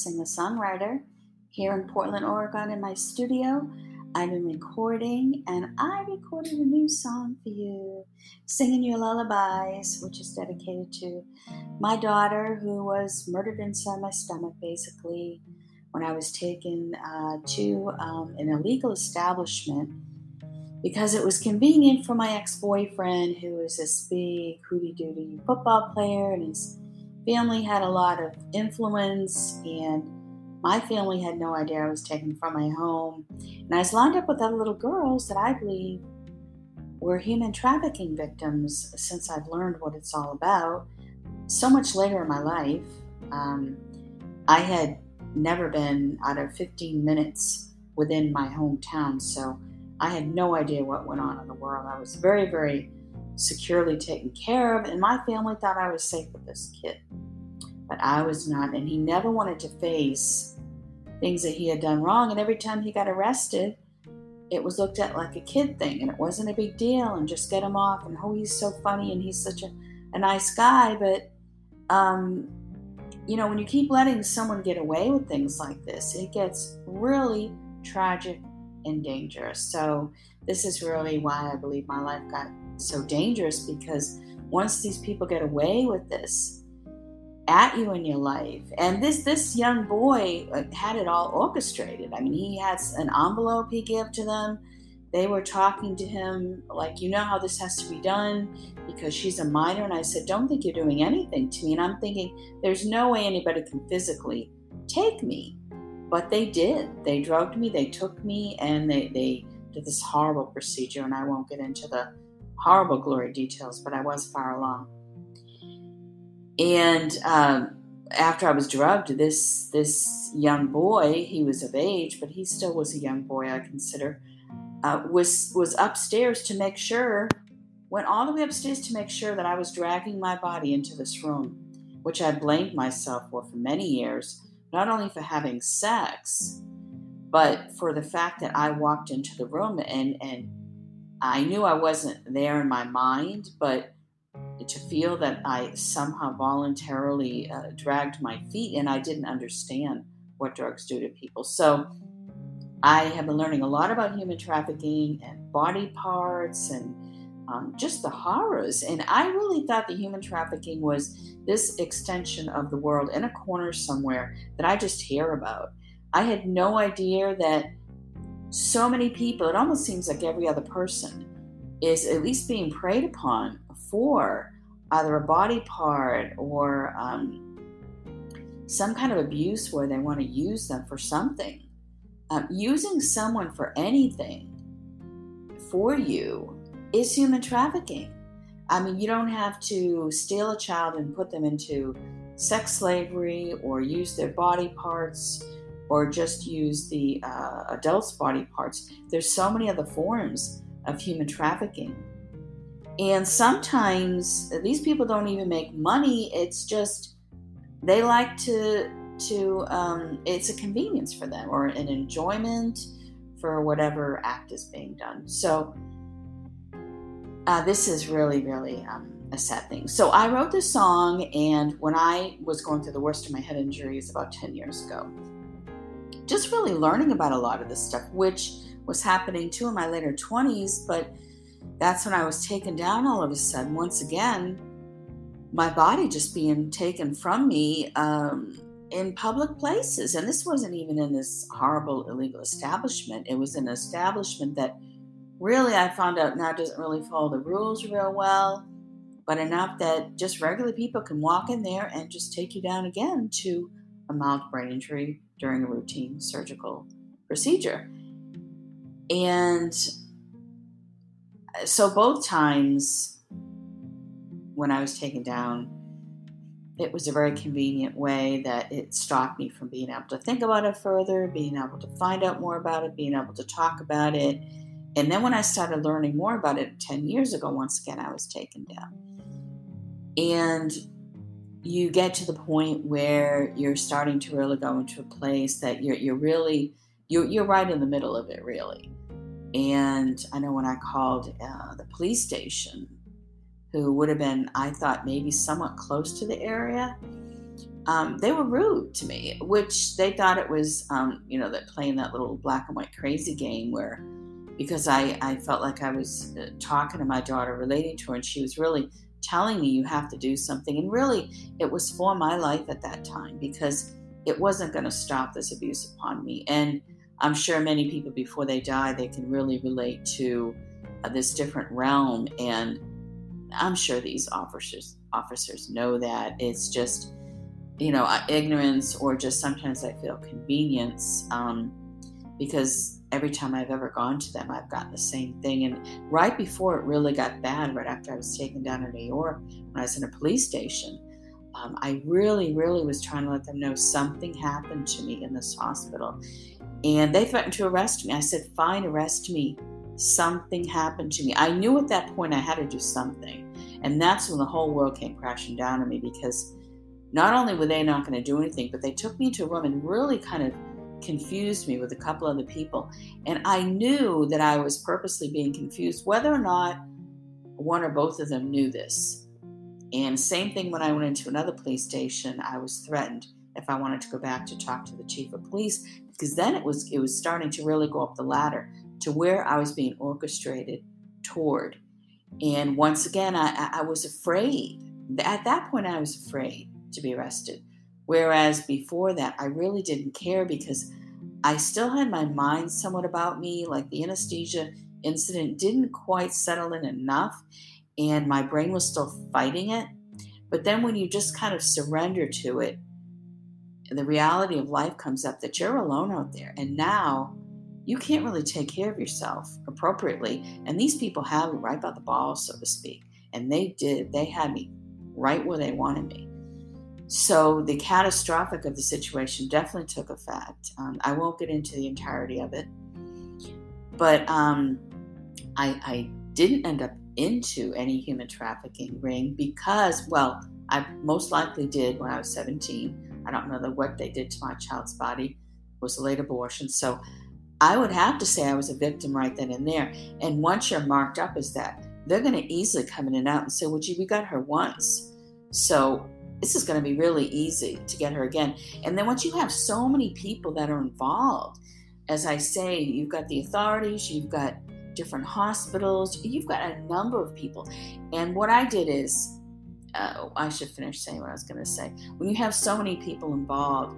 Singer songwriter, here in Portland, Oregon, in my studio. I've been recording, and I recorded a new song for you, Singing Your Lullabies, which is dedicated to my daughter who was murdered inside my stomach, basically, when I was taken uh, to um, an illegal establishment because it was convenient for my ex boyfriend, who is this big hooty dooty football player, and his family had a lot of influence, and my family had no idea I was taken from my home. And I was lined up with other little girls that I believe were human trafficking victims since I've learned what it's all about. So much later in my life, um, I had never been out of 15 minutes within my hometown, so I had no idea what went on in the world. I was very, very securely taken care of, and my family thought I was safe with this kid. But I was not, and he never wanted to face things that he had done wrong. And every time he got arrested, it was looked at like a kid thing, and it wasn't a big deal, and just get him off. And oh, he's so funny, and he's such a, a nice guy. But, um, you know, when you keep letting someone get away with things like this, it gets really tragic and dangerous. So, this is really why I believe my life got so dangerous because once these people get away with this at you in your life, and this this young boy uh, had it all orchestrated. I mean, he has an envelope he gave to them. They were talking to him like, you know how this has to be done because she's a minor. And I said, don't think you're doing anything to me. And I'm thinking, there's no way anybody can physically take me. But they did. They drugged me, they took me, and they, they did this horrible procedure. And I won't get into the horrible glory details, but I was far along. And um, after I was drugged, this this young boy, he was of age, but he still was a young boy, I consider, uh, was was upstairs to make sure, went all the way upstairs to make sure that I was dragging my body into this room, which I blamed myself for for many years, not only for having sex, but for the fact that I walked into the room and and I knew I wasn't there in my mind, but to feel that I somehow voluntarily uh, dragged my feet and I didn't understand what drugs do to people. So I have been learning a lot about human trafficking and body parts and um, just the horrors. And I really thought the human trafficking was this extension of the world in a corner somewhere that I just hear about. I had no idea that so many people, it almost seems like every other person, is at least being preyed upon for either a body part or um, some kind of abuse where they want to use them for something. Um, using someone for anything for you is human trafficking. I mean, you don't have to steal a child and put them into sex slavery or use their body parts or just use the uh, adult's body parts. There's so many other forms of human trafficking. And sometimes these people don't even make money. It's just they like to to um, it's a convenience for them or an enjoyment for whatever act is being done. So uh, this is really really um, a sad thing. So I wrote this song, and when I was going through the worst of my head injuries about ten years ago, just really learning about a lot of this stuff, which was happening too in my later 20s, but that's when I was taken down all of a sudden. Once again, my body just being taken from me um, in public places. And this wasn't even in this horrible illegal establishment, it was an establishment that really I found out now doesn't really follow the rules real well, but enough that just regular people can walk in there and just take you down again to a mild brain injury during a routine surgical procedure. And so both times when I was taken down, it was a very convenient way that it stopped me from being able to think about it further, being able to find out more about it, being able to talk about it. And then when I started learning more about it 10 years ago, once again, I was taken down. And you get to the point where you're starting to really go into a place that you're, you're really, you're, you're right in the middle of it, really. And I know when I called uh, the police station, who would have been, I thought, maybe somewhat close to the area, um, they were rude to me, which they thought it was, um, you know, that playing that little black and white crazy game where, because I, I felt like I was uh, talking to my daughter, relating to her, and she was really telling me you have to do something. And really, it was for my life at that time because it wasn't going to stop this abuse upon me. And I'm sure many people before they die, they can really relate to uh, this different realm. And I'm sure these officers officers know that it's just you know uh, ignorance or just sometimes I feel convenience um, because every time I've ever gone to them, I've gotten the same thing. And right before it really got bad, right after I was taken down to New York, when I was in a police station, um, I really, really was trying to let them know something happened to me in this hospital. And they threatened to arrest me. I said, fine, arrest me. Something happened to me. I knew at that point I had to do something. And that's when the whole world came crashing down on me because not only were they not going to do anything, but they took me to a room and really kind of confused me with a couple other people. And I knew that I was purposely being confused, whether or not one or both of them knew this. And same thing when I went into another police station, I was threatened if I wanted to go back to talk to the chief of police because then it was it was starting to really go up the ladder to where I was being orchestrated toward. And once again, I, I was afraid. At that point, I was afraid to be arrested. Whereas before that, I really didn't care because I still had my mind somewhat about me. Like the anesthesia incident didn't quite settle in enough, and my brain was still fighting it. But then when you just kind of surrender to it, the reality of life comes up that you're alone out there. And now you can't really take care of yourself appropriately. And these people have me right by the ball, so to speak. And they did, they had me right where they wanted me. So the catastrophic of the situation definitely took effect. Um, I won't get into the entirety of it, but um, I, I didn't end up into any human trafficking ring because, well, I most likely did when I was 17. I don't know that what they did to my child's body It was a late abortion. So I would have to say I was a victim right then and there. And once you're marked up as that, they're going to easily come in and out and say, well, gee, we got her once. So this is going to be really easy to get her again. And then once you have so many people that are involved, as I say, you've got the authorities, you've got different hospitals, you've got a number of people. And what I did is, uh, I should finish saying what I was going to say. When you have so many people involved,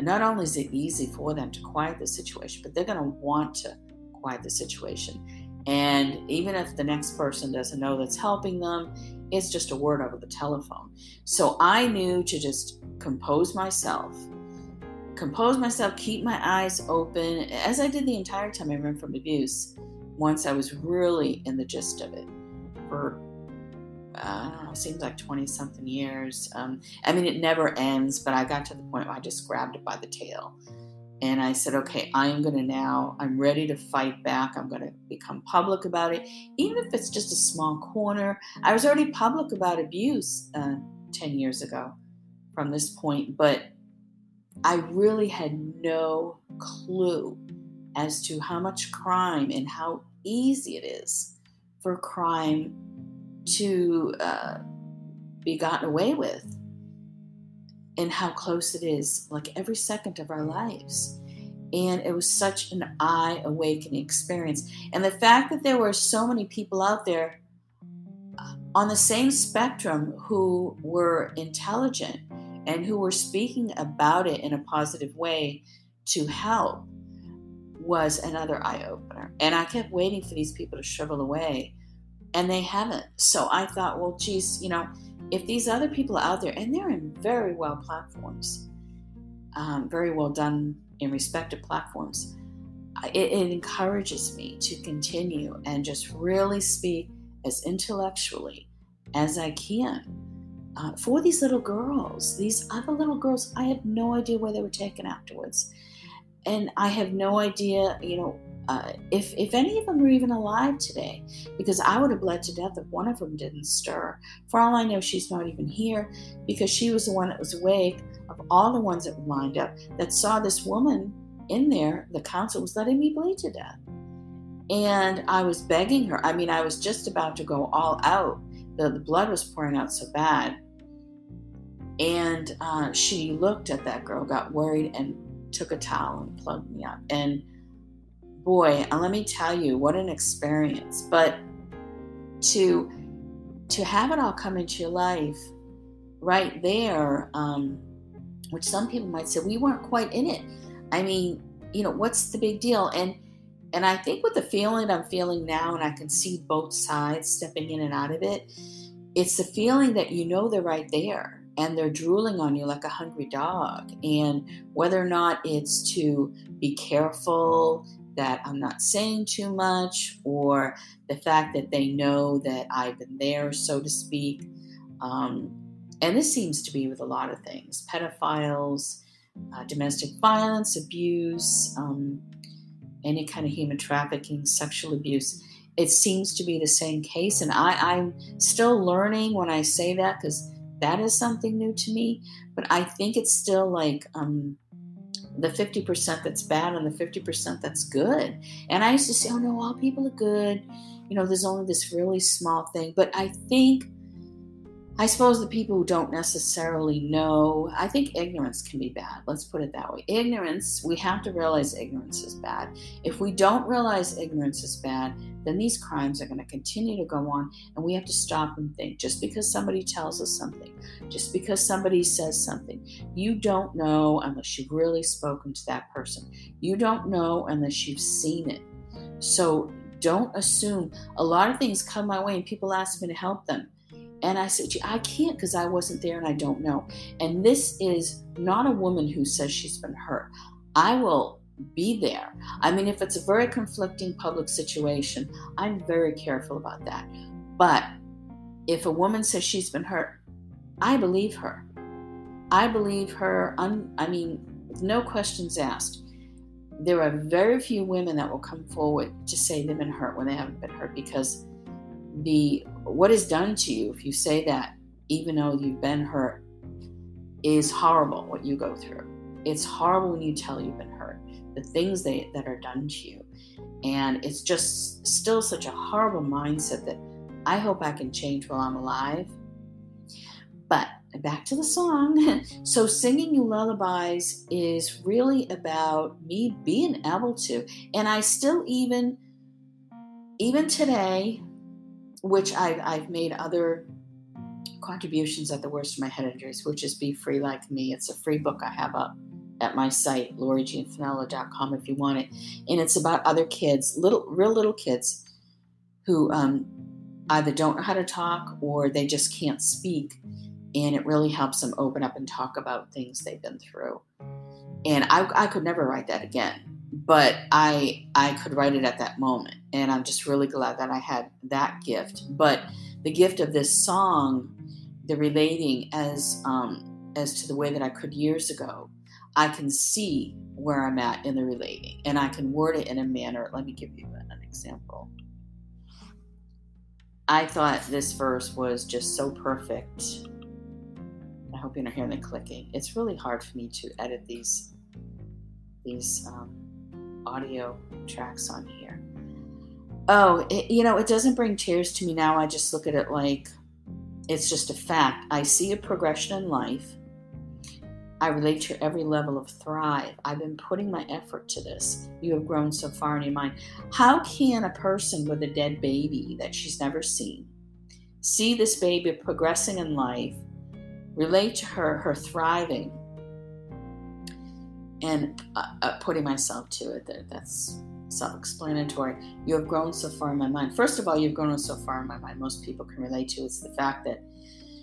not only is it easy for them to quiet the situation, but they're going to want to quiet the situation. And even if the next person doesn't know that's helping them, it's just a word over the telephone. So I knew to just compose myself, compose myself, keep my eyes open, as I did the entire time I ran from abuse. Once I was really in the gist of it for, I don't know, seems like 20 something years. Um, I mean, it never ends, but I got to the point where I just grabbed it by the tail and I said, okay, I am going to now, I'm ready to fight back. I'm going to become public about it, even if it's just a small corner. I was already public about abuse uh, 10 years ago from this point, but I really had no clue as to how much crime and how easy it is for crime to uh, be gotten away with and how close it is, like every second of our lives. And it was such an eye awakening experience. And the fact that there were so many people out there uh, on the same spectrum who were intelligent and who were speaking about it in a positive way to help was another eye opener. And I kept waiting for these people to shrivel away, and they haven't. So I thought, well, geez, you know, if these other people out there, and they're in very well platforms, um, very well done in respective platforms, it, it encourages me to continue and just really speak as intellectually as I can uh, for these little girls. These other little girls, I have no idea where they were taken afterwards. And I have no idea, you know, uh, if if any of them are even alive today, because I would have bled to death if one of them didn't stir. For all I know, she's not even here because she was the one that was awake of all the ones that were lined up that saw this woman in there. The council was letting me bleed to death, and I was begging her. I mean, I was just about to go all out. The, the blood was pouring out so bad. And uh, she looked at that girl, got worried, and took a towel and plugged me up. And boy, let me tell you, what an experience. But to to have it all come into your life right there, um, which some people might say we weren't quite in it. I mean, you know, what's the big deal? And and I think with the feeling I'm feeling now, and I can see both sides stepping in and out of it, it's the feeling that you know they're right there and they're drooling on you like a hungry dog. And whether or not it's to be careful that I'm not saying too much, or the fact that they know that I've been there, so to speak. Um, and this seems to be with a lot of things pedophiles, uh, domestic violence, abuse, um, any kind of human trafficking, sexual abuse. It seems to be the same case. And I, I'm still learning when I say that because that is something new to me. But I think it's still like um, the 50% that's bad and the 50% that's good. And I used to say, oh no, all people are good. You know, there's only this really small thing. But I think I suppose the people who don't necessarily know, I think ignorance can be bad. Let's put it that way. Ignorance, we have to realize ignorance is bad. If we don't realize ignorance is bad, then these crimes are going to continue to go on, and we have to stop and think. Just because somebody tells us something, just because somebody says something, you don't know unless you've really spoken to that person. You don't know unless you've seen it. So don't assume. A lot of things come my way, and people ask me to help them and I said, I can't because I wasn't there and I don't know. And this is not a woman who says she's been hurt. I will be there. I mean, if it's a very conflicting public situation, I'm very careful about that. But if a woman says she's been hurt, I believe her. I believe her, un, I mean, no questions asked. There are very few women that will come forward to say they've been hurt when they haven't been hurt because the what is done to you if you say that even though you've been hurt is horrible what you go through. It's horrible when you tell you've been hurt the things they, that are done to you. And it's just still such a horrible mindset that i hope i can change while i'm alive. But back to the song. So singing you lullabies is really about me being able to and i still even even today which I've, I've made other contributions at the worst of my head injuries, which is Be Free Like Me. It's a free book I have up at my site, lauriejeanfinello.com if you want it. And it's about other kids, little, real little kids who um, either don't know how to talk or they just can't speak. And it really helps them open up and talk about things they've been through. And I, I could never write that again but I I could write it at that moment, and I'm just really glad that I had that gift. But the gift of this song, the relating as um, as to the way that I could years ago, I can see where I'm at in the relating, and I can word it in a manner. Let me give you an example. I thought this verse was just so perfect. I hope you're not hearing the clicking. It's really hard for me to edit these these um, audio tracks on here. Oh, it, you know, it doesn't bring tears to me now. I just look at it like it's just a fact. I see a progression in life. I relate to every level of thrive. I've been putting my effort to this. You have grown so far in your mind. How can a person with a dead baby that she's never seen see this baby progressing in life, relate to her, her thriving, and uh, uh, putting myself to it. That, that's self-explanatory. You have grown so far in my mind. First of all, you've grown so far in my mind. Most people can relate to. It's the fact that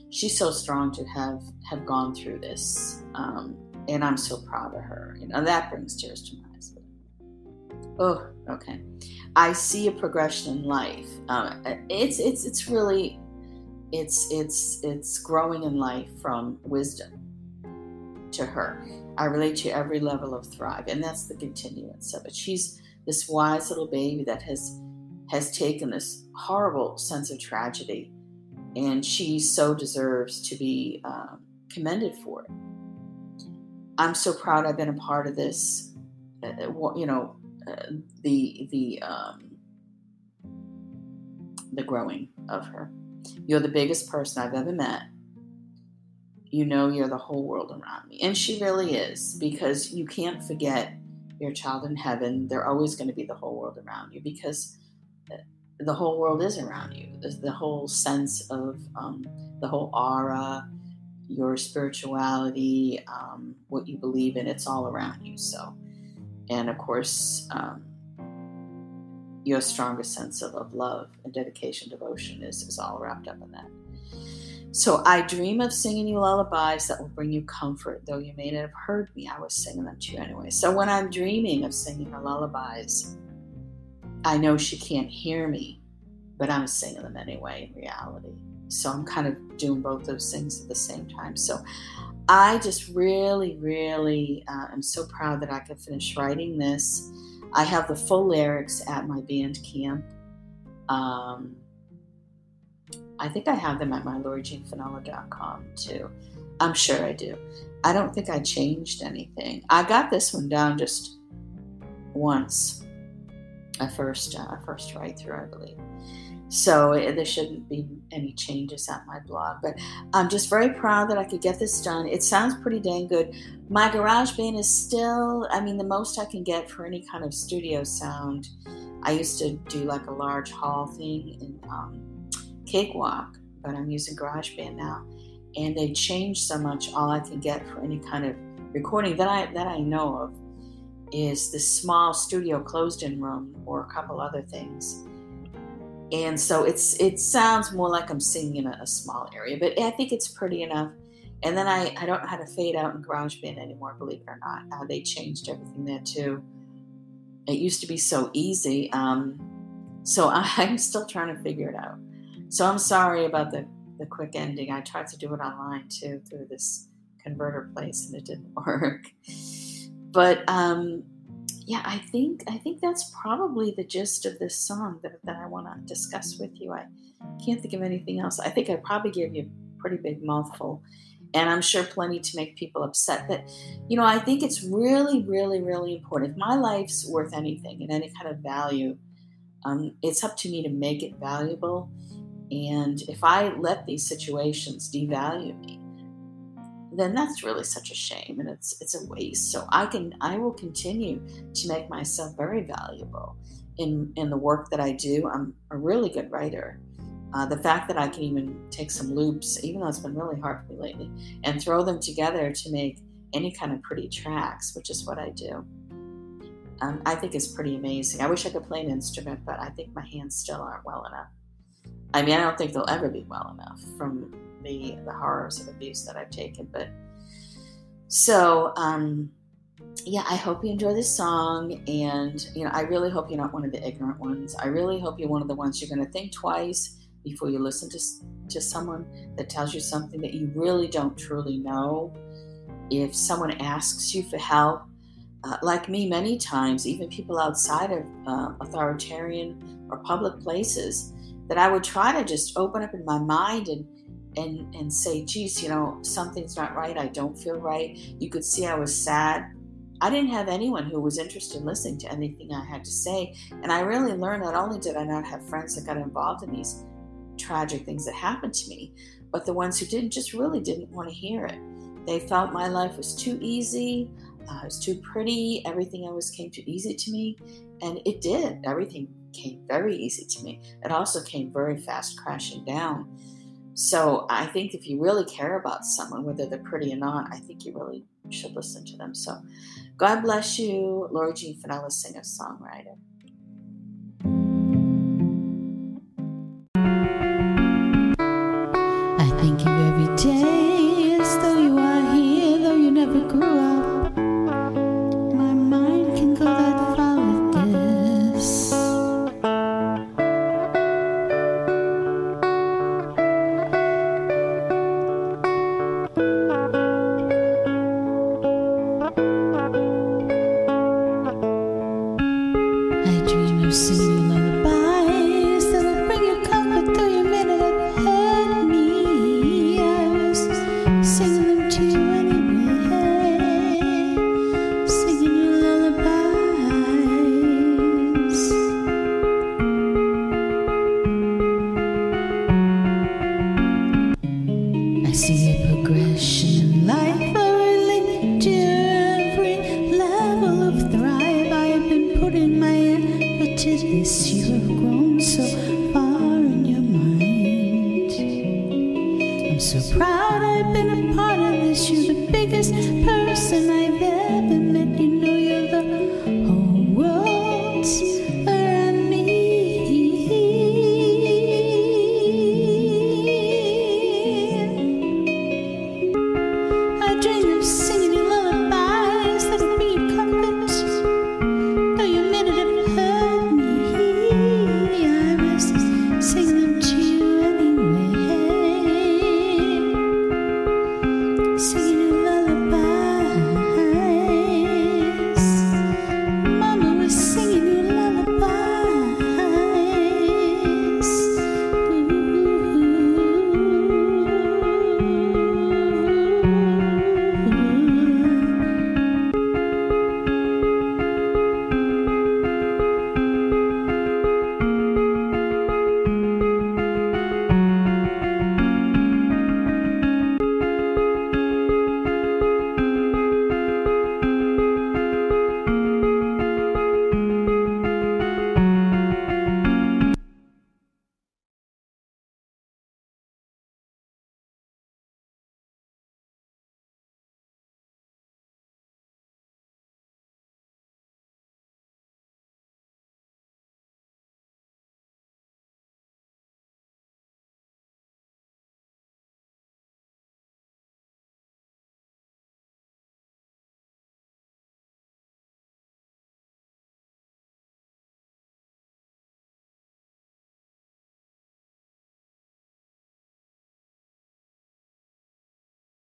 she's so strong to have have gone through this, um, and I'm so proud of her. You know that brings tears to my eyes. Oh, okay. I see a progression in life. Um, it's it's it's really it's it's it's growing in life from wisdom to her. I relate to every level of Thrive, and that's the continuance of it. She's this wise little baby that has has taken this horrible sense of tragedy, and she so deserves to be um, commended for it. I'm so proud I've been a part of this. Uh, uh you know, uh, the the um, the growing of her. You're the biggest person I've ever met you know you're the whole world around me. And she really is, because you can't forget your child in heaven. They're always going to be the whole world around you because the whole world is around you. The whole sense of um, the whole aura, your spirituality, um, what you believe in, it's all around you. So, and of course, um, your strongest sense of, of love and dedication, devotion is, is all wrapped up in that. So I dream of singing you lullabies that will bring you comfort, though you may not have heard me. I was singing them to you anyway. So when I'm dreaming of singing her lullabies, I know she can't hear me, but I'm singing them anyway in reality. So I'm kind of doing both those things at the same time. So I just really, really uh, am so proud that I could finish writing this. I have the full lyrics at my Bandcamp. Um, I think I have them at my laurajeanfinella.com too. I'm sure I do. I don't think I changed anything. I got this one down just once. I first, uh, first write through, I believe. So it, there shouldn't be any changes at my blog. But I'm just very proud that I could get this done. It sounds pretty dang good. My GarageBand is still, I mean, the most I can get for any kind of studio sound. I used to do like a large hall thing in um, Cakewalk, but I'm using GarageBand now, and they changed so much. All I can get for any kind of recording that I that I know of is this small studio closed-in room or a couple other things. And so it's it sounds more like I'm singing in a, a small area, but I think it's pretty enough. And then I, I don't know how to fade out in GarageBand anymore, believe it or not. Uh, they changed everything there too. It used to be so easy. Um, so I'm still trying to figure it out. So I'm sorry about the, the quick ending. I tried to do it online too through this converter place and it didn't work. But um, yeah, I think I think that's probably the gist of this song that, that I want to discuss with you. I can't think of anything else. I think I probably gave you a pretty big mouthful. And I'm sure plenty to make people upset. But, you know, I think it's really, really, really important. If my life's worth anything and any kind of value, um, it's up to me to make it valuable. And if I let these situations devalue me, then that's really such a shame and it's it's a waste. So I can I will continue to make myself very valuable in in the work that I do. I'm a really good writer. Uh, the fact that I can even take some loops, even though it's been really hard for me lately, and throw them together to make any kind of pretty tracks, which is what I do. Um, I think is pretty amazing. I wish I could play an instrument, but I think my hands still aren't well enough. I mean, I don't think they'll ever be well enough from the the horrors of abuse that I've taken. But so, um, yeah, I hope you enjoy this song, and you know, I really hope you're not one of the ignorant ones. I really hope you're one of the ones you're going to think twice before you listen to to someone that tells you something that you really don't truly know. If someone asks you for help, uh, like me, many times, even people outside of uh, authoritarian or public places that I would try to just open up in my mind and and and say, geez, you know, something's not right. I don't feel right. You could see I was sad. I didn't have anyone who was interested in listening to anything I had to say. And I really learned not only did I not have friends that got involved in these tragic things that happened to me, but the ones who didn't just really didn't want to hear it. They felt my life was too easy, uh, it was too pretty, everything always came too easy to me. And it did. Everything came very easy to me. It also came very fast crashing down. So I think if you really care about someone, whether they're pretty or not, I think you really should listen to them. So God bless you, Laura Jean Finella, singer songwriter.